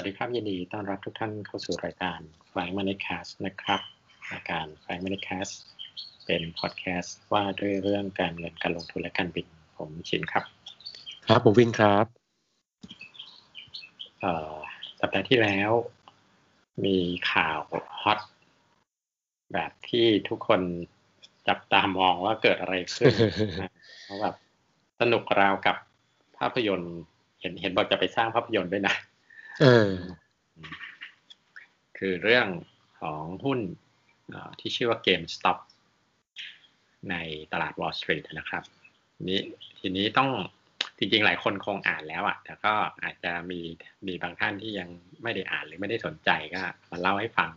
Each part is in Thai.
วัสดีครับยินดีต้อนรับทุกท่านเข้าสู่รายการ Flying Money Cast นะครับรายการ Flying Money Cast เป็นพอดแคสต์ว่าด้วยเรื่องการเงินการลงทุนและการบินผมชินครับ ครับผมวินครับเอ่อสัปดาห์ที่แล้ว มีข่าวฮอตแบบที่ทุกคนจับตามองว่าเกิดอะไรขึ้นนะเพราะแบบสนุกราวกับภาพยนตร์เห็นเห็นบอกจะไปสร้างภาพยนตร์ด้วยนะ เออ คือเรื่องของหุ้นเอ่อที่ชื่อว่า GameStop ในตลาด Wall Street นะครับ นี้ทีนี้ต้องจริงๆ หลายคนคงอ่านแล้วอะแต่ก็อาจจะมีมีบางท่านที่ยังไม่ได้อ่านหรือไม่ได้สนใจก็มาเล่าให้ฟัง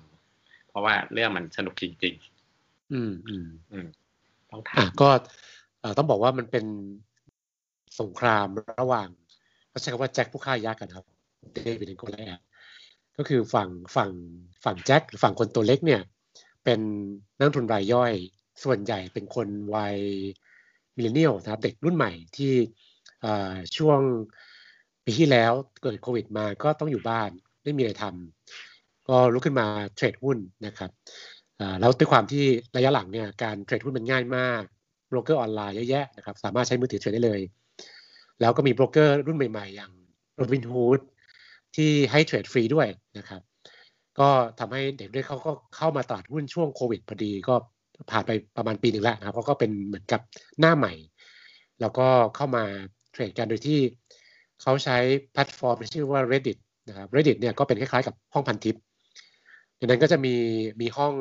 เพราะว่าเรื่องมันสนุกจริงอืมอืมๆอืมต้องถาอะมก็เอ่อต้องบอกว่ามันเป็นสงครามระหว่างเขาใช้คำว่าแจ็คผู้ฆ่ายักษ์กันครับ เดวิดและโกไลแอธก็คือฝั่งฝั่งฝั่งแจ็คหรือฝั่งคนตัวเล็กเนี่ย เป็นนักลงทุนรายย่อย ส่วนใหญ่เป็นคนวัย millennial นะครับเด็กรุ่นใหม่ที่ช่วงปีที่แล้วเกิดโควิดมาก็ต้องอยู่บ้านไม่มีอะไรทำก็ลุกขึ้นมาเทรดหุ้นนะครับแล้วด้วยความที่ระยะหลังเนี่ยการเทรดหุ้นมันง่ายมากโบรกเกอร์ออนไลน์เยอะแยะนะครับสามารถใช้มือถือเทรดได้เลย แล้วก็มีโบรกเกอร์รุ่นใหม่ๆ อย่าง Robinhood ที่ให้เทรดฟรีด้วยนะครับ ก็ทำให้เด็กด้วยเขาก็เข้ามาตลาดหุ้นช่วงโควิดพอดีก็ผ่านไปประมาณปีหนึ่งแล้วนะครับเขาก็เป็นเหมือนกับหน้าใหม่ แล้วก็เข้ามาเทรดกันโดยที่เขาใช้แพลตฟอร์มที่ชื่อว่า Reddit นะครับ Reddit เนี่ยก็เป็นคล้ายๆกับห้องพันทิปดังนั้นก็จะมีมีห้อง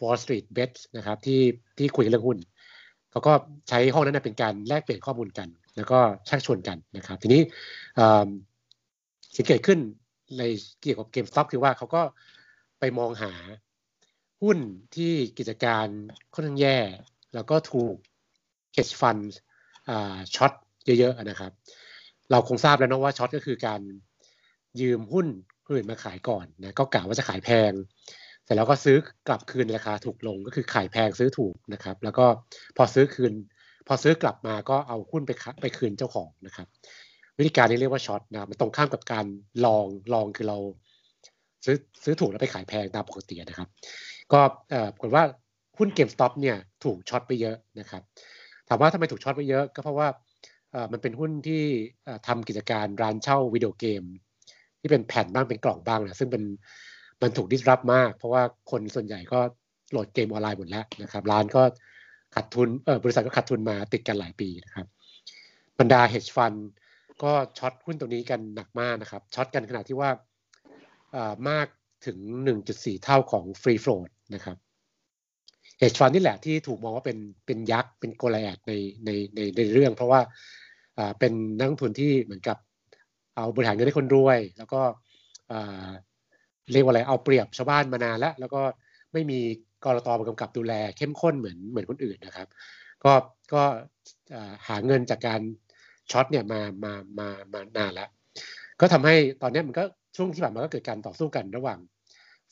Wall Street Bets นะครับที่ที่คุยเรื่องหุ้นเขาก็ใช้ห้องนั้นเป็นการแลกเปลี่ยนข้อมูลกัน แล้วก็ชักชวนกันนะครับ ทีนี้ สิ่งเกิดขึ้นในเกี่ยวกับ GameStop คือว่าเขาก็ไปมองหาหุ้นที่กิจการค่อนข้างแย่ แล้วก็ถูก hedge fund ช็อตเยอะๆนะครับ เราคงทราบแล้วนะว่าช็อตก็คือการยืมหุ้นคนอื่นมาขายก่อนนะก็กะว่าจะขายแพงเสร็จแล้วก็ซื้อกลับคืนราคาถูกลงก็คือขายแพงซื้อถูกนะครับ แล้วก็พอซื้อคืน พอซื้อกลับมาก็เอาหุ้นไปไปคืนเจ้าของนะครับ วิธีการนี้เรียกว่าช็อตนะมันตรงข้ามกับการลองลองคือเรา ซื้อซื้อถูกแล้วไปขายแพงตามปกตินะครับ ก็ปรากฏว่าหุ้น GameStop เนี่ยถูก short ไปเยอะนะครับถามว่าทำไมถูก short ไปเยอะ ก็เพราะว่ามันเป็นหุ้นที่เอ่อทำกิจการร้านเช่าวิดีโอเกม ที่เป็นแผ่นบ้างเป็นกล่องบ้างนะซึ่งเป็นมันถูก disrupt มาก เพราะว่าคนส่วนใหญ่ก็โหลดเกมออนไลน์หมดแล้วนะครับร้านก็ขาดทุนเออบริษัทก็ขาดทุนมาติดกันหลายปีนะครับบรรดา hedge fund ก็ short หุ้นตัวนี้กันหนักมากนะครับ short กันขนาดที่ว่ามากถึง 1.4 เท่าของ free float นะครับ hedge fund นี่แหละที่ถูกมองว่าเป็นเป็นยักษ์เป็นโกลแอดในในในในเรื่อง เพราะว่าเป็นนักลงทุนที่เหมือนกับเอาบริหารเงินให้คนรวย แล้วก็เรียกว่าอะไรเอาเปรียบชาวบ้านมานานแล้ว แล้วก็ไม่มีกรตมากำกับดูแลเข้มข้นเหมือนเหมือนคนอื่นนะครับ ก็ก็หาเงินจากการ ช็อตเนี่ยมามามามานานแล้ว ก็ทำให้ตอนนี้มันก็ช่วงที่ผ่านมาก็เกิดการต่อสู้กันระหว่าง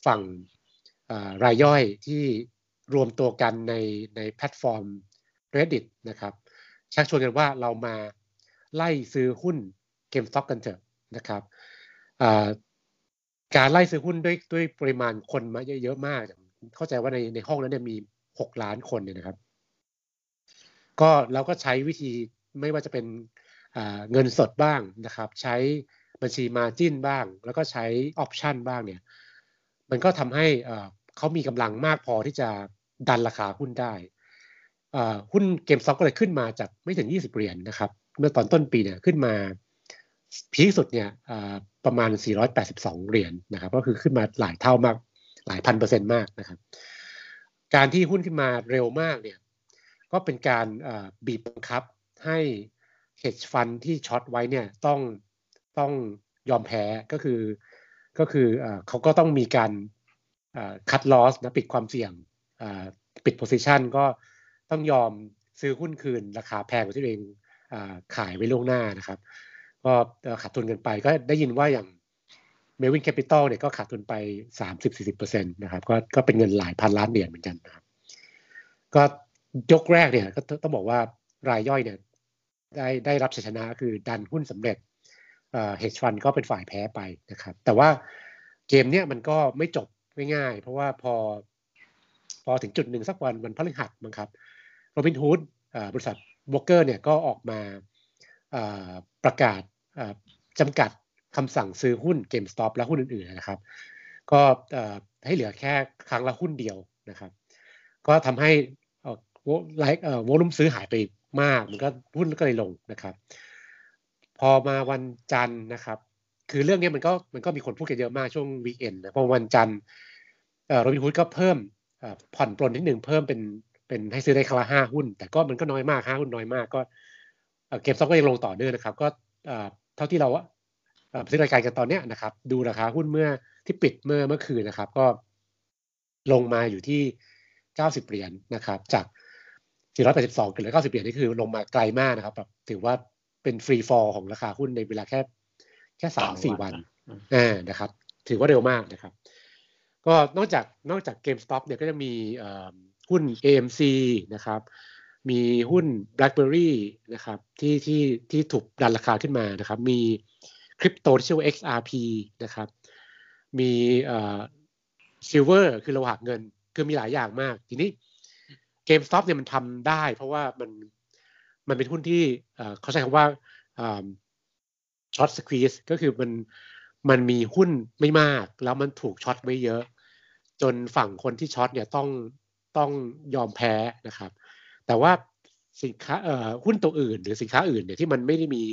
ฝั่งรายย่อยที่รวมตัวกันในในแพลตฟอร์ม Reddit นะครับชักชวนกันว่าเรามาไล่ซื้อหุ้น GameStop กันเถอะนะครับการไล่ซื้อหุ้นด้วยด้วยปริมาณคนมาเยอะๆมาก เข้าใจว่าในในห้องนั้นเนี่ยมี 6 ล้านคนเนี่ยนะครับ ก็เราก็ใช้วิธีไม่ว่าจะเป็น เงินสดบ้างนะครับ ใช้บัญชี margin บ้าง แล้วก็ใช้ option บ้างเนี่ยมันก็ทำให้เขามีกำลังมากพอที่จะดันราคาหุ้นได้หุ้น GameStop ก็เลยขึ้นมาจากไม่ถึง 20 เหรียญนะครับ เมื่อตอนต้นปีเนี่ยขึ้นมา peak สุดเนี่ยประมาณ 482 เหรียญนะครับ ก็คือขึ้นมาหลายเท่ามากหลายพันเปอร์เซ็นต์มากนะครับ การที่หุ้นขึ้นมาเร็วมากเนี่ยก็เป็นการบีบบังคับให้ hedge fund ที่ช็อตไว้เนี่ยต้องต้องยอมแพ้ก็คือ ก็คืออเขาก็ต้องมีการอ่า cut loss นะปิดความเสี่ยงปิด position ก็ต้องยอมซื้อหุ้นคืนราคาแพงกว่าที่ตัวเองขายไว้ล่วงหน้านะครับ ก็ขาดทุนกันไปก็ได้ยินว่าอย่าง m e l v i n Capital เนี่ยก็ขาดทุนไป 30-40%นะครับก็ก็เป็นเงินหลายพันล้านเหรียญเหมือนกันนะครับ ก็ยกแรกเนี่ยก็ต้องบอกว่ารายย่อยเนี่ย ได้ได้รับชัยชนะคือดันหุ้นสำเร็จเอ่อ hedge fund ก็เป็นฝ่ายแพ้ไปนะครับ แต่ว่าเกมเนี้ยมันก็ไม่จบง่ายๆ เพราะว่าพอ พอถึงจุดหนึ่งสักวันมันพฤหัสมั้งครับโรบินฮูดบริษัทบล็อกเกอร์เนี่ยก็ออกมาประกาศจำกัดคำสั่งซื้อหุ้น GameStop และหุ้นอื่นๆนะครับ ก็ให้เหลือแค่ครั้งละหุ้นเดียวนะครับ ก็ทำให้ไลค์วอลุ่มซื้อหายไป มากมันก็หุ้นก็เลยลงนะครับ พอมาวันจันทร์นะครับ คือเรื่องนี้มันก็มันก็มีคนพูดกันเยอะมากช่วงวีคเอนนะพอวันจันทร์โรบินฮูดก็เพิ่มผ่อนปลนนิดหนึ่งเพิ่มเป็นเป็นให้ซื้อได้ครั้งละห้าหุ้น แต่ก็มันก็น้อยมากห้าหุ้นน้อยมากก็GameStop ก็ยังลงต่อเนื่องนะครับ ก็เท่าที่เราซื้อรายการกันตอนเนี้ยนะครับ ดูราคาหุ้นเมื่อที่ปิดเมื่อเมื่อคืนนะครับ ก็ลงมาอยู่ที่เก้าสิบเหรียญนะครับ จาก สี่ร้อยแปดสิบสองถึงเก้าสิบเหรียญนี่คือลงมาไกลมากนะครับแบบถือว่าเป็น free fall ของราคาหุ้นในเวลาแค่แค่สามสี่วันอ่านะครับ ถือว่าเร็วมากนะครับ ก็นอกจากนอกจาก GameStop เนี่ยก็จะมีหุ้น AMC นะครับ มีหุ้น BlackBerry นะครับที่ที่ที่ถูกดันราคาขึ้นมานะครับ มีคริปโตที่ชื่อว่า XRP นะครับ มีเอ่อ silver คือโลหะเงิน คือมีหลายอย่างมาก ทีนี้ GameStop เนี่ยมันทำได้ เพราะว่ามันมันเป็นหุ้นที่เขาใช้คำว่า short squeeze ก็คือมันมันมีหุ้นไม่มาก แล้วมันถูก short ไว้เยอะ จนฝั่งคนที่ short เนี่ยต้องต้องยอมแพ้นะครับ แต่ว่าสินค้าหุ้นตัวอื่น หรือสินค้าอื่นเนี่ยที่มันไม่ได้มี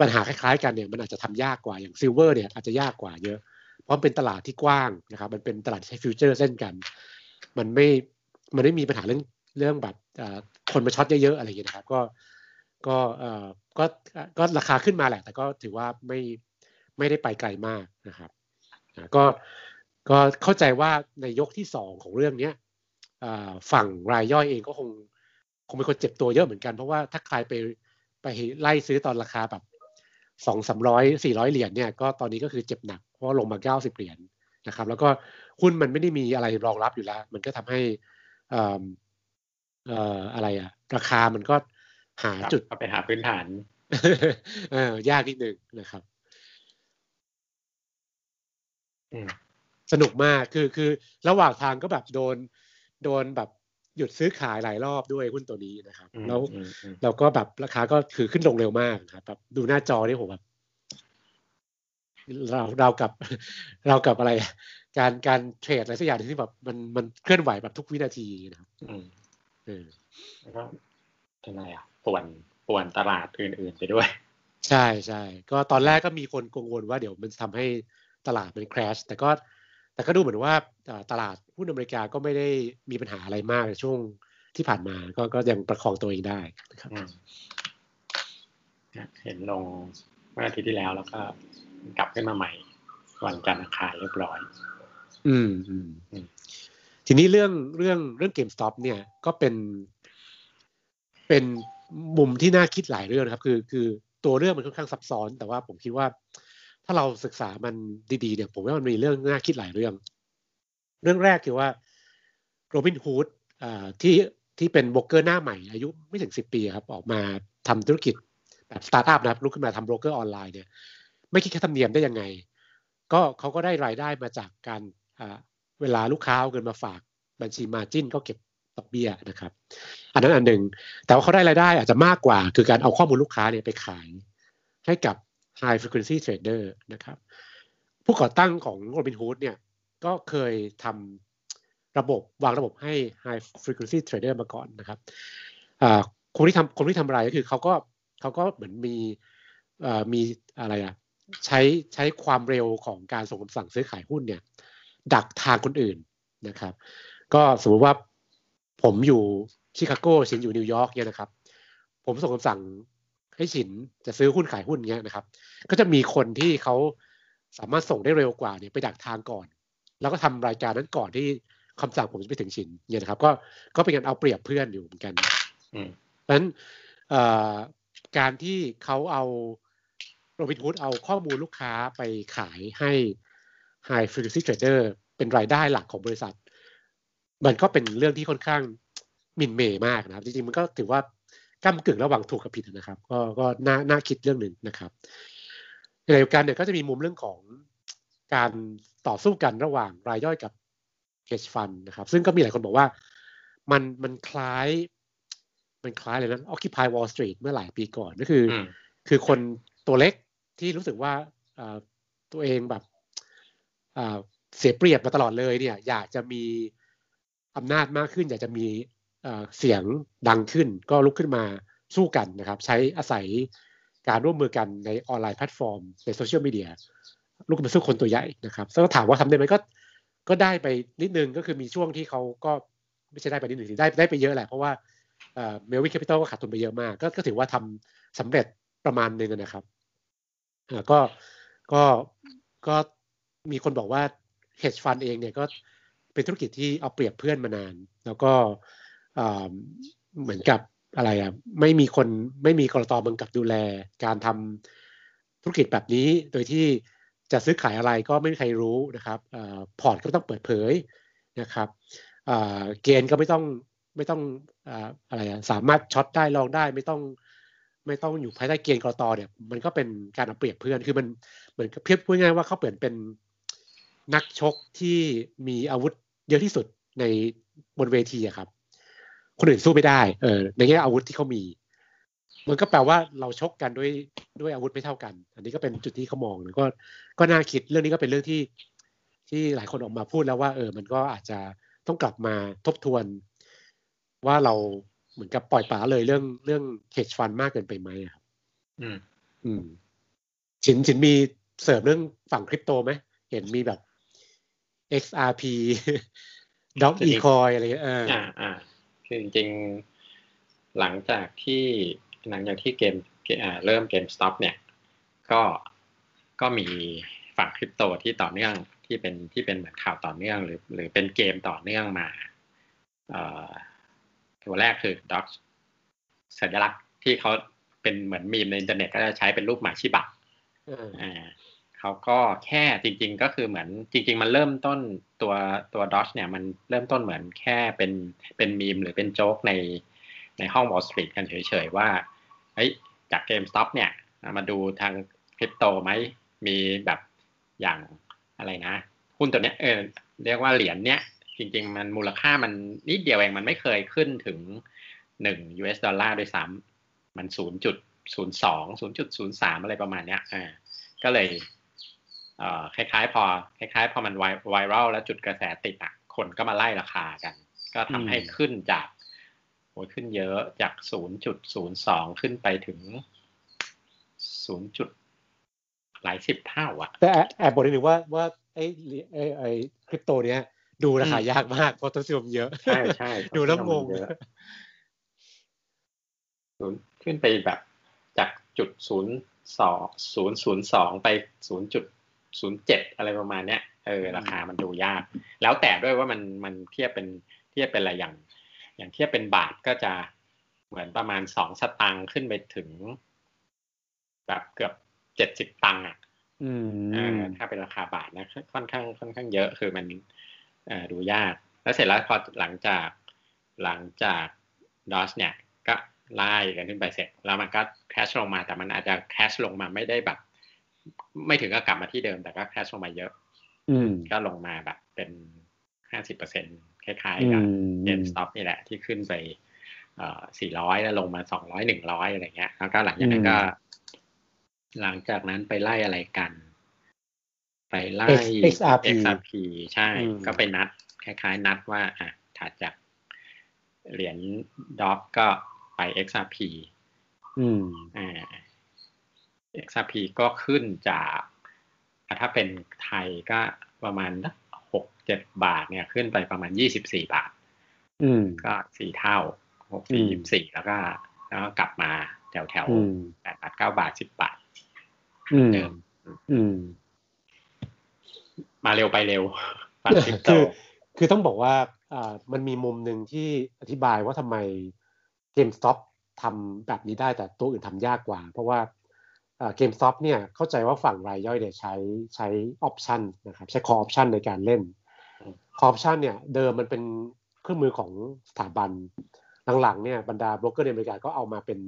ปัญหาคล้ายๆ กันเนี่ยมันอาจจะทำยากกว่าอย่าง silver เนี่ยอาจจะยากกว่าเยอะ เพราะเป็นตลาดที่กว้างนะครับ มันเป็นตลาดใช้ futures เล่นกัน มันไม่ มันไม่มีปัญหาเรื่องเรื่องแบบคนมา short เยอะๆอะไรอย่างเงี้ยนะครับก็ก็เอ่อก็ก็ราคาขึ้นมาแหละ แต่ก็ถือว่าไม่ไม่ได้ไปไกลมากนะครับก็ก็เข้าใจว่าในยกที่สองของเรื่องเนี้ยฝั่งรายย่อยเองก็คงคงเป็นคนเจ็บตัวเยอะเหมือนกันเพราะว่าถ้าใครไปไปไล่ซื้อตอนราคาแบบสองสามร้อยสี่ร้อยเหรียญเนี่ยก็ตอนนี้ก็คือเจ็บหนักเพราะลงมาเก้าสิบเหรียญนะครับ แล้วก็หุ้นมันไม่ได้มีอะไรรองรับอยู่แล้ว มันก็ทำให้ เอ่ออะไรอะราคามันก็หาจุดไปหาพื้นฐานเออยากนิดนึงนะครับสนุกมากคือคือ ระหว่างทางก็แบบโดน โดนแบบหยุดซื้อขายหลายรอบด้วยหุ้นตัวนี้นะครับ แล้วแล้วก็แบบราคาก็คือขึ้นลงเร็วมากครับแบบดูหน้าจอนี่ผมแบบเราเรากับเรากับอะไร การการเทรดอะไรสักอย่างที่แบบมันมันเคลื่อนไหวแบบทุกวินาทีนะครับอืมเออแล้วก็ทำไมอะป่วนป่วนตลาดอื่นๆไปด้วย ใช่ใช่ก็ตอนแรกก็มีคนกังวลว่าเดี๋ยวมันทำให้ตลาดมันคราชแต่ก็แต่ก็ดูเหมือนว่าตลาดหุ้นอเมริกาก็ไม่ได้มีปัญหาอะไรมากในช่วงที่ผ่านมาก็ก็ยังประคองตัวเองได้นะครับเห็นลงเมื่ออาทิตย์ที่แล้วแล้วก็กลับขึ้นมาใหม่ วันจันทร์อังคารเรียบร้อย อืมอืมทีนี้เรื่องเรื่องเรื่อง GameStop เนี่ยก็เป็นเป็นมุมที่น่าคิดหลายเรื่องนะครับ คือคือตัวเรื่องมันค่อนข้างซับซ้อน แต่ว่าผมคิดว่า ถ้าเราศึกษามันดีๆเนี่ย ผมว่ามันมีเรื่องน่าคิดหลายเรื่อง เรื่องแรกคือว่าโรบินฮูดที่ที่เป็นโบรกเกอร์หน้าใหม่ อายุไม่ถึงสิบปีครับ ออกมาทำธุรกิจแบบสตาร์ทอัพนะครับลุกขึ้นมาทำโบรกเกอร์ออนไลน์เนี่ย ไม่คิดค่าธรรมเนียมได้ยังไง ก็เขาก็ได้รายได้มาจากการ เวลาลูกค้าเอาเงินมาฝากบัญชีมาจิ้นก็เก็บดอกเบี้ยนะครับ อันนั้นอันหนึ่ง แต่ว่าเขาได้รายได้อาจจะมากกว่า คือการเอาข้อมูลลูกค้าเนี่ยไปขาย ให้กับ High Frequency Trader นะครับ ผู้ก่อตั้งของ Robinhood เนี่ยก็เคยทำระบบวางระบบให้ High Frequency Trader มาก่อนนะครับคนที่ทำคนที่ทำอะไรก็คือเขาก็เขาก็เหมือนมีมีอะไรอะใช้ใช้ความเร็วของการส่งคำสั่งซื้อขายหุ้นเนี่ย ดักทางคนอื่นนะครับ ก็สมมติว่าผมอยู่ชิคาโกฉินอยู่นิวยอร์กเนี่ยนะครับ ผมส่งคำสั่งให้ฉินจะซื้อหุ้นขายหุ้นเงี้ยนะครับ ก็จะมีคนที่เขาสามารถส่งได้เร็วกว่าเนี่ยไปดักทางก่อน แล้วก็ทำรายการนั้นก่อนที่คำสั่งผมจะไปถึงฉินเนี่ยนะครับ ก็ก็เป็นการเอาเปรียบเพื่อนอยู่เหมือนกันเพราะฉะนั้นการที่เขาเอาโรบินฮูดเอาข้อมูลลูกค้าไปขายให้ High Frequency Trader เป็นรายได้หลักของบริษัท มันก็เป็นเรื่องที่ค่อนข้างมินเมย์มากนะครับ จริงๆ มันก็ถือว่าก้ากึ่งระหว่างถูกกับผิดนะครับ ก็ก็น่าน่าคิดเรื่องหนึ่งนะครับในเดียวกันเนี่ยก็จะมีมุมเรื่องของการต่อสู้กันระหว่างรายย่อยกับ hedge fund นะครับ ซึ่งก็มีหลายคนบอกว่ามันมันคล้าย มันคล้ายเลยนะ Occupy Wall Street เมื่อหลายปีก่อนก็คือ คือคนตัวเล็กที่รู้สึกว่าตัวเองแบบ เสียเปรียบมาตลอดเลยเนี่ย อยากจะมีอำนาจมากขึ้น อยากจะมีเสียงดังขึ้น ก็ลุกขึ้นมาสู้กันนะครับ ใช้อาศัยการร่วมมือกันในออนไลน์แพลตฟอร์ม ในโซเชียลมีเดียลุกขึ้นมาสู้คนตัวใหญ่นะครับซึ่งถามว่าทำได้ไหมก็ก็ได้ไปนิดนึงก็คือมีช่วงที่เขาก็ไม่ใช่ได้ไปนิดหนึ่งได้ได้ไปเยอะแหละเพราะว่า Melvin Capital ก็ขาดทุนไปเยอะมากก็ถือว่าทำสำเร็จประมาณนึงนะครับก็ก็ก็ มีคนบอกว่า hedge fund เองเนี่ยก็เป็นธุรกิจที่เอาเปรียบเพื่อนมานาน แล้วก็เหมือนกับอะไรอะไม่มีคนไม่มีกรตเมืองกับดูแล การทำธุรกิจแบบนี้ โดยที่จะซื้อขายอะไรก็ไม่มีใครรู้นะครับพอร์ตก็ต้องเปิดเผยนะครับเกณฑ์ก็ไม่ต้องไม่ต้องอะไรสามารถช็อตได้ลองได้ไม่ต้องไม่ต้องอยู่ภายใต้เกณฑ์กรตเนี่ยมันก็เป็นการเอาเปรียบเพื่อนคือมันเหมือนเพียบพูดง่ายว่าเขาเปลี่ยนเป็น นักชกที่มีอาวุธเยอะที่สุดในบนเวทีอะครับ คนอื่นสู้ไม่ได้ เออ ในแง่อาวุธที่เขามี มันก็แปลว่าเราชกกันด้วยด้วยอาวุธไม่เท่ากัน อันนี้ก็เป็นจุดที่เขามองนะก็ก็น่าคิดเรื่องนี้ก็เป็นเรื่องที่ที่หลายคนออกมาพูดแล้วว่า เออ มันก็อาจจะต้องกลับมาทบทวน ว่าเราเหมือนกับปล่อยป๋าเลยเรื่องเรื่องเ e d ฟันมากเกินไปไหมครับอืม อืมฉินฉินมีเสริมเรื่องฝั่งคริปโตไหมเห็นมีแบบ XRP Dog e c o i อะไรเงี้ยอ่าอ่าคือจริงๆ หลังจากที่หลังจากที่เกมเริ่ม GameStop เนี่ย ก็ก็มีฝั่งคริปโตที่ต่อเนื่องที่เป็นที่เป็นเหมือนข่าวต่อเนื่องหรือ หรือเป็นเกมต่อเนื่องมาตัวแรกคือ Dogeสัญลักษณ์ที่เขาเป็นเหมือนมีมในอินเทอร์เน็ตก็จะใช้เป็นรูปหมาชิบะอ่า เขาก็แค่จริง ๆ ก็คือเหมือนจริง ๆ มันเริ่มต้นตัวตัว Doge เนี่ยมันเริ่มต้นเหมือนแค่เป็นเป็นมีมหรือเป็นโจ๊กในในห้อง Wall Street กันเฉยๆว่าเฮ้ยจาก GameStop เนี่ยมาดูทางคริปโตไหมมีแบบอย่างอะไรนะ หุ้นตัวเนี้ยเออเรียกว่าเหรียญเนี้ยจริง ๆ มันมูลค่ามันนิดเดียวเองมันไม่เคยขึ้นถึงหนึ่ง US ดอลลาร์ด้วยซ้ำมันศูนย์จุดศูนย์สองศูนย์จุดศูนย์สามอะไรประมาณเนี้ยอ่าก็เลย คล้ายๆ พอคล้าย ๆ พอมันไวรัลแล้วจุดกระแสติดอะคนก็มาไล่ราคากัน ก็ทำให้ขึ้นจากโอ้ขึ้นเยอะจาก 0.02 ขึ้นไปถึง 0. จุดหลายสิบเท่าอะแต่แอบบอกนิดนึงว่าว่าไอ้ไอ้ไอ้คริปโตเนี้ยดูราคายากมากเพราะต้นซิมเยอะ ใช่ใช่ดูแล้วงงขึ้นไปแบบจากจุดศูนย์สองศูนย์ศูนย์สองไปศูนย์จุด ศูนย์เจ็ดอะไรประมาณเนี้ยเออราคามันดูยาก แล้วแต่ด้วยว่ามันมันเทียบเป็นเทียบเป็นอะไรอย่าง อย่างเทียบเป็นบาทก็จะเหมือนประมาณสองสตังค์ขึ้นไปถึง แบบเกือบเจ็ดสิบตังค์อะถ้าเป็นราคาบาทนะค่อนข้างค่อนข้างเยอะคือมันดูยาก แล้วเสร็จแล้วพอหลังจากหลังจากดอสเนี่ยก็ไล่กันขึ้นไปเสร็จ แล้วมันก็แคชลงมาแต่มันอาจจะแคชลงมาไม่ได้แบบ ไม่ถึงกับกลับมาที่เดิมแต่ก็แคชลงมาเยอะก็ลงมาแบบเป็นห้าสิบเปอร์เซ็นคล้ายๆกับเอ็นสต็อปนี่แหละที่ขึ้นไปสี่ร้อยแล้วลงมาสองร้อยหนึ่งร้อยอะไรเงี้ย แล้วก็หลังจากนั้นก็ หลังจากนั้นไปไล่อะไรกัน ไปไล่ XRP XRP ใช่ ก็ไปนัด คล้ายๆ นัดว่า อะถัดจากเหรียญด็อกก็ไป XRP อืม อ่า XRP ก็ขึ้นจาก ถ้าเป็นไทยก็ประมาณหกเจ็ดบาทเนี่ยขึ้นไปประมาณยี่สิบสี่บาท อืม ก็สี่เท่าหกสี่ยี่สี่แล้วก็ แล้วก็กลับมาแถวแถวแปดบาทเก้าบาทสิบบาทเดิมอืมมาเร็วไปเร็วคือคือต้องบอกว่าอ่ามันมีมุมหนึ่งที่อธิบายว่าทำไม GameStop ทำแบบนี้ได้แต่ตัวอื่นทำยากกว่า เพราะว่า GameStop เนี่ยเข้าใจว่าฝั่งรายย่อยเนี่ยใช้ใช้ option นะครับใช้ call option ในการเล่นcall option เนี่ยเดิมมันเป็นเครื่องมือของสถาบันหลังๆเนี่ยบรรดาโบรกเกอร์ในอเมริกาก็เอามาเป็น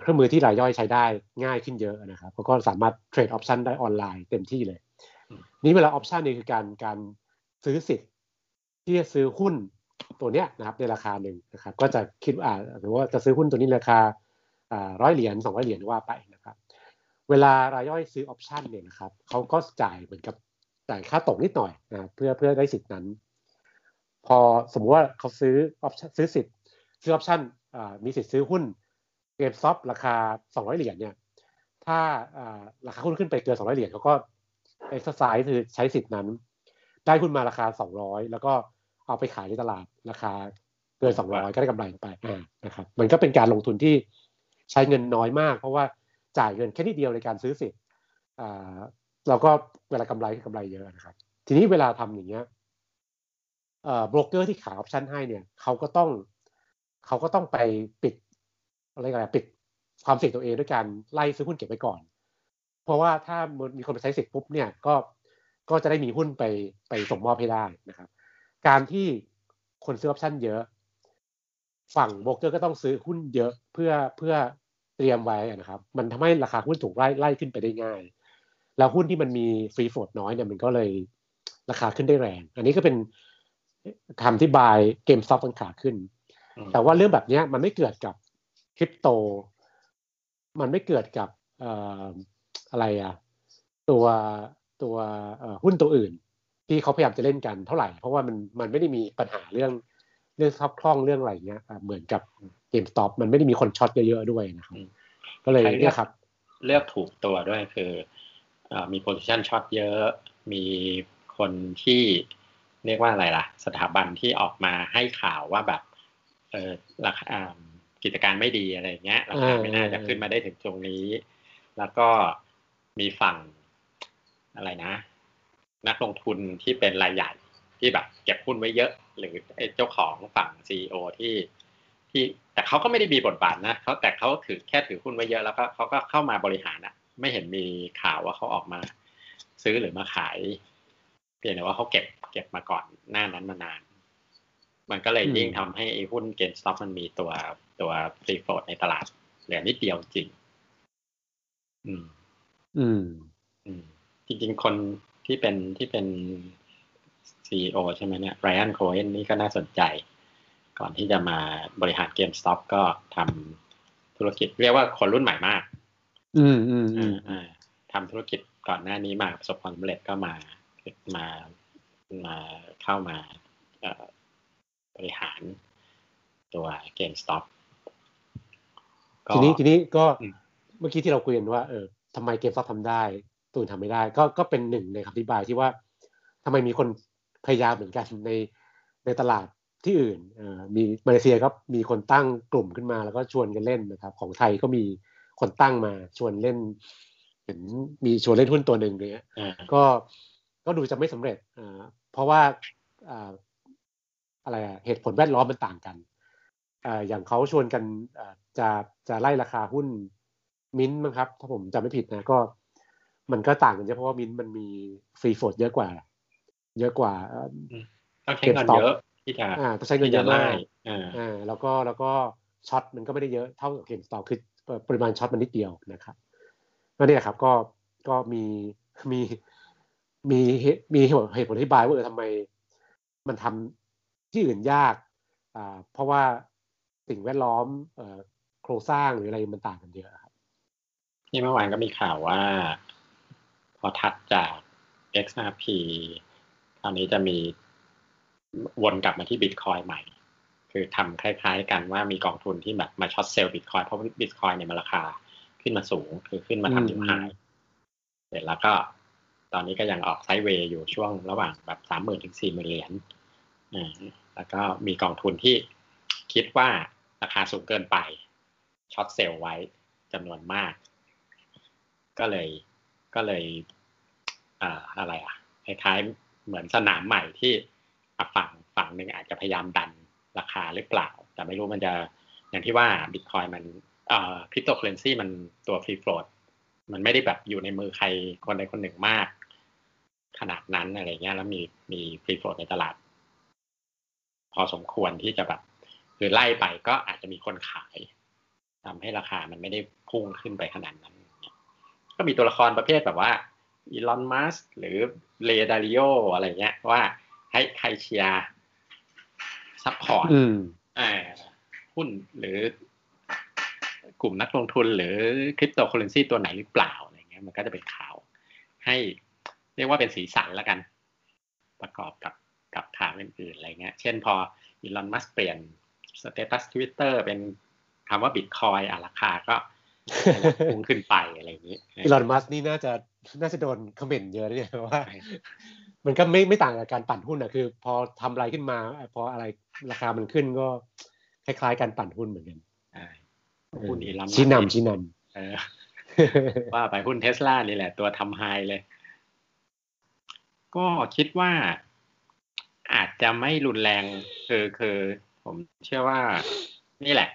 เครื่องมือที่รายย่อยใช้ได้ง่ายขึ้นเยอะนะครับเขาก็สามารถเทรด option ได้ออนไลน์เต็มที่เลย นี่เวลา option นี่คือการการซื้อสิทธิ์ที่จะซื้อหุ้นตัวเนี้ยนะครับในราคาหนึ่งนะครับก็จะคิดอ่าหรือว่าจะซื้อหุ้นตัวนี้ราคาอ่าร้อยเหรียญสองร้อยเหรียญว่าไปนะครับ เวลารายย่อยซื้อ option เนี่ยนะครับเขาก็จ่ายเหมือนกับจ่ายค่าตกนิดหน่อยนะเพื่อเพื่อได้สิทธินั้น พอสมมติว่าเขาซื้อ option ซื้อสิทธิ์ซื้อ option มีสิทธิ์ซื้อหุ้น GameStop ราคาสองร้อยเหรียญเนี่ย ถ้าราคาหุ้นขึ้นไปเกิน 200 เหรียญเขาก็เอ็กซ์ไซส์คือใช้สิทธิ์นั้น ได้หุ้นมาราคา 200 แล้วก็เอาไปขายในตลาดราคาเกิน 200 ก็ได้กำไรไปนะครับ มันก็เป็นการลงทุนที่ใช้เงินน้อยมาก เพราะว่า จ่ายเงินแค่นิดเดียวในการซื้อสิทธิ์เราก็เวลากำไรคือกำไรเยอะนะครับ ทีนี้เวลาทำอย่างเงี้ยโบรกเกอร์ที่ขายออปชันให้เนี่ยเขาก็ต้องเขาก็ต้องไปปิดอะไรกันปิดความเสี่ยงตัวเองด้วยการไล่ซื้อหุ้นเก็บไว้ก่อน เพราะว่าถ้ามีคนไปใช้สิทธิ์ปุ๊บเนี่ยก็ก็จะได้มีหุ้นไปไปส่งมอบให้ได้นะครับ การที่คนซื้อออปชั่นเยอะ ฝั่งโบรกเกอร์ก็ต้องซื้อหุ้นเยอะเพื่อเพื่อ เตรียมไว้นะครับ มันทำให้ราคาหุ้นถูกไล่ไล่ขึ้นไปได้ง่าย แล้วหุ้นที่มันมี free float น้อยเนี่ยมันก็เลยราคาขึ้นได้แรง อันนี้ก็เป็นคำอธิบาย GameStop มันขาขึ้น แต่ว่าเรื่องแบบนี้มันไม่เกิดกับคริปโต มันไม่เกิดกับอะไรอะตัวตัวหุ้นตัวอื่น ที่เขาพยายามจะเล่นกันเท่าไหร่ เพราะว่ามันมันไม่ได้มีปัญหาเรื่อง เรื่องสภาพคล่องเรื่องอะไรเงี้ยเหมือนกับ GameStop มันไม่ได้มีคน short เยอะๆด้วยนะครับก็เลยเนี่ยครับ เลือกถูกตัวด้วยคือมี position short เยอะ มีคนที่เรียกว่าอะไรล่ะ สถาบันที่ออกมาให้ข่าวว่าแบบเออราคากิจการไม่ดีอะไรเงี้ยราคาไม่น่าจะขึ้นมาได้ถึงตรงนี้ แล้วก็มีฝั่งอะไรนะ นักลงทุนที่เป็นรายใหญ่ ที่แบบเก็บหุ้นไว้เยอะ หรือเจ้าของฝั่งซีอที่ที่แต่เขาก็ไม่ได้มีบทบาทนะเขาแต่เขาถือแค่ถือหุ้นไว้เยอะแล้วก็เขาก็เข้ามาบริหารอะไม่เห็นมีข่าวว่าเขาออกมา ซื้อหรือมาขาย เพียงแต่ว่าเขาเก็บเก็บมาก่อนหน้านั้นมานาน มันก็เลยยิ่งทำให้หุ้นเกนสต็อกมันมีตัวตัวฟรีโฟลดในตลาดเหลือนิดเดียวจริง อืม อืม อืม จริง ๆ คนที่เป็นที่เป็น ซีอใช่ไหมเนี่ยไรอันโคเอนนี่ก็น่าสนใจ ก่อนที่จะมาบริหารเกมสต็อปก็ทำธุรกิจเรียกว่าคนรุ่นใหม่มากอืมอืมอ่าทำธุรกิจก่อนหน้านี้มาประสบความสำเร็จก็มามามาเข้ามาบริหารตัวเกมสต็อปทีนี้ทีนี้ก็เมื่อกี้ที่เราคุยกันว่าเออทำไมเกมซับทำได้ตูนทำไม่ได้ ก็ก็เป็นหนึ่งในคำอธิบายที่ว่าทำไมมีคน พยายามเหมือนกันในในตลาดที่อื่นเออมีมาเลเซียก็มีคนตั้งกลุ่มขึ้นมา แล้วก็ชวนกันเล่นนะครับ ของไทยก็มีคนตั้งมาชวนเล่นเห็นมีชวนเล่นหุ้นตัวหนึ่งเลยก็ก็ดูจะไม่สำเร็จอ่าเพราะว่าอ่าอะไรอะเหตุผลแวดล้อมมันต่างกันอ่าอย่างเขาชวนกันอ่าจะจะไล่ราคาหุ้นมิ้นมั้งครับ ถ้าผมจำไม่ผิดนะก็ มันก็ต่างกันเยอะเพราะว่ามิ้นมันมี free float เยอะกว่า เยอะกว่าต้องใช้เงินเยอะที่จะอ่าต้องใช้เงินเยอะมากอ่าแล้วก็แล้วก็ short มันก็ไม่ได้เยอะเท่ากับ GameStop คือปริมาณ short มันนิดเดียวนะครับก็เนี่ยครับก็ก็มีมีมีมีเหตุผลอธิบายว่าเออทำไมมันทำที่อื่นยากอ่าเพราะว่าสิ่งแวดล้อมโครงสร้างหรืออะไรมันต่างกันเยอะครับนี่เมื่อวานก็มีข่าวว่า พอถัดจาก XRP คราวนี้จะมีวนกลับมาที่บิตคอยใหม่ คือทำคล้าย ๆ กันว่ามีกองทุนที่แบบมาช็อตเซลล์บิตคอยเพราะบิตคอยเนี่ยมันราคาขึ้นมาสูง คือขึ้นมาทำนิวไฮเสร็จแล้วก็ตอนนี้ก็ยังออกไซด์เวย์อยู่ช่วงระหว่างแบบสามหมื่นถึงสี่หมื่นเหรียญอ่าแล้วก็มีกองทุนที่คิดว่าราคาสูงเกินไปช็อตเซลล์ไว้จำนวนมาก ก็เลยก็เลยอ่าอะไรอะคล้ายๆ เหมือนสนามใหม่ที่ฝั่งฝั่งหนึ่งอาจจะพยายามดันราคาหรือเปล่า แต่ไม่รู้มันจะอย่างที่ว่าบิตคอยน์มันอ่าคริปโตเคอร์เรนซีมันตัว free float มันไม่ได้แบบอยู่ในมือใครคนใดคนหนึ่งมาก ขนาดนั้นอะไรเงี้ยแล้วมีมี free float ในตลาด พอสมควรที่จะแบบคือไล่ไปก็อาจจะมีคนขายทำให้ราคามันไม่ได้พุ่งขึ้นไปขนาดนั้น ก็มีตัวละครประเภทแบบว่า อีลอนมัสก์หรือเรย์ ดาลิโออะไรเงี้ยว่าให้ใครเชียร์ support หุ้นหรือกลุ่มนักลงทุนหรือคริปโตเคอร์เรนซีตัวไหนหรือเปล่าอะไรเงี้ยมันก็จะเป็นข่าว ให้เรียกว่าเป็นสีสันแล้วกัน ประกอบกับกับข่าวอื่นๆอะไรเงี้ย เช่นพออีลอนมัสก์เปลี่ยน status ทวิตเตอร์เป็นคำว่าบิตคอยน์อะราคาก็ พุ่งขึ้นไปอะไรอย่างนี้อีลอนมัสก์นี่น่าจะน่าจะโดนคอมเมนต์เยอะเนี่ยว่า มันก็ไม่ไม่ต่างกับการปั่นหุ้นอะคือ พอทำอะไรขึ้นมา พออะไรราคามันขึ้นก็คล้ายๆการปั่นหุ้นเหมือนกันหุ้นอีลอนชี้นำชี้นำว่าไปหุ้นเทสลานี่แหละ ตัวทำไฮเลย ก็คิดว่า อาจจะไม่รุนแรงคือคือ ผมเชื่อว่า นี่แหละ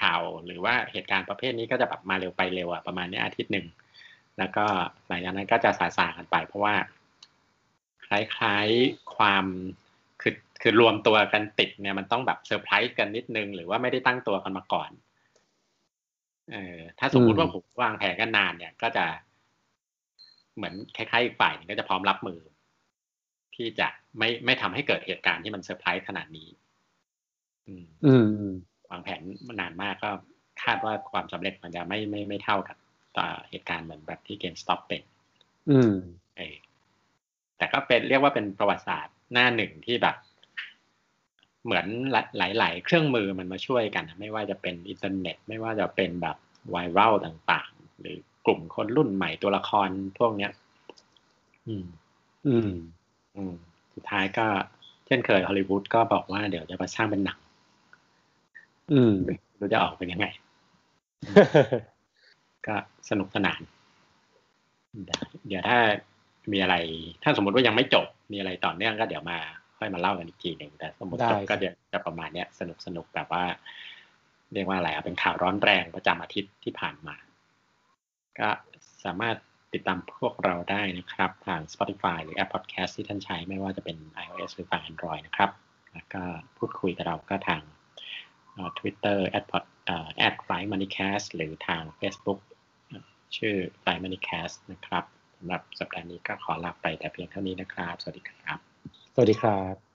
ข่าวหรือว่าเหตุการณ์ประเภทนี้ก็จะแบบมาเร็วไปเร็วอะประมาณนี้อาทิตย์หนึ่งแล้วก็หลังจากนั้นก็จะซาๆกันไป เพราะว่า คล้ายๆความคือคือรวมตัวกันติดเนี่ยมันต้องแบบเซอร์ไพรส์กันนิดนึง หรือว่าไม่ได้ตั้งตัวกันมาก่อนเออถ้าสมมุติว่าผมวางแผนกันนานเนี่ย ก็จะ เหมือนคล้ายๆอีกฝ่ายก็จะพร้อมรับมือ ที่จะไม่ไม่ทำให้เกิดเหตุการณ์ที่มันเซอร์ไพรส์ขนาดนี้ อืม วางแผนมานานมากก็คาดว่าความสำเร็จมันจะไม่ไม่ไม่เท่ากับต่อเหตุการณ์เหมือนแบบที่ GameStop เป็น อืมเอแต่ก็เป็นเรียกว่าเป็นประวัติศาสตร์หน้าหนึ่งที่แบบ เหมือนหลาย ๆ เครื่องมือมันมาช่วยกันไม่ว่าจะเป็นอินเทอร์เน็ต ไม่ว่าจะเป็นแบบไวรัลต่างๆ หรือกลุ่มคนรุ่นใหม่ตัวละครพวกเนี้ย อืม อืม อืม สุดท้ายก็เช่นเคยฮอลลีวูดก็บอกว่าเดี๋ยวจะมาสร้างเป็นหนัง อืมดูจะออกเป็นยังไง ก็สนุกสนาน เดี๋ยวถ้ามีอะไร ถ้าสมมติว่ายังไม่จบ มีอะไรต่อเนื่องก็เดี๋ยวมา ค่อยมาเล่ากันอีกทีหนึ่งแต่สมมติจบก็จะจะประมาณเนี้ย สนุกสนุกแบบว่า เรียกว่าอะไรเป็นข่าวร้อนแรงประจำอาทิตย์ที่ผ่านมา ก็สามารถติดตามพวกเราได้นะครับ ทาง Spotify หรือ App Podcast ที่ท่านใช้ไม่ว่าจะเป็น iOS หรือฝั่ง Android นะครับ แล้วก็พูดคุยกับเราก็ทาง Twitter at pod at f l y moneycast หรือทาง Facebook ชื่อไฟมันนี่แคสนะครับสำหรับสัปดาห์นี้ก็ขอลาไปแต่เพียงเท่านี้นะครับ สวัสดีครับ สวัสดีครับ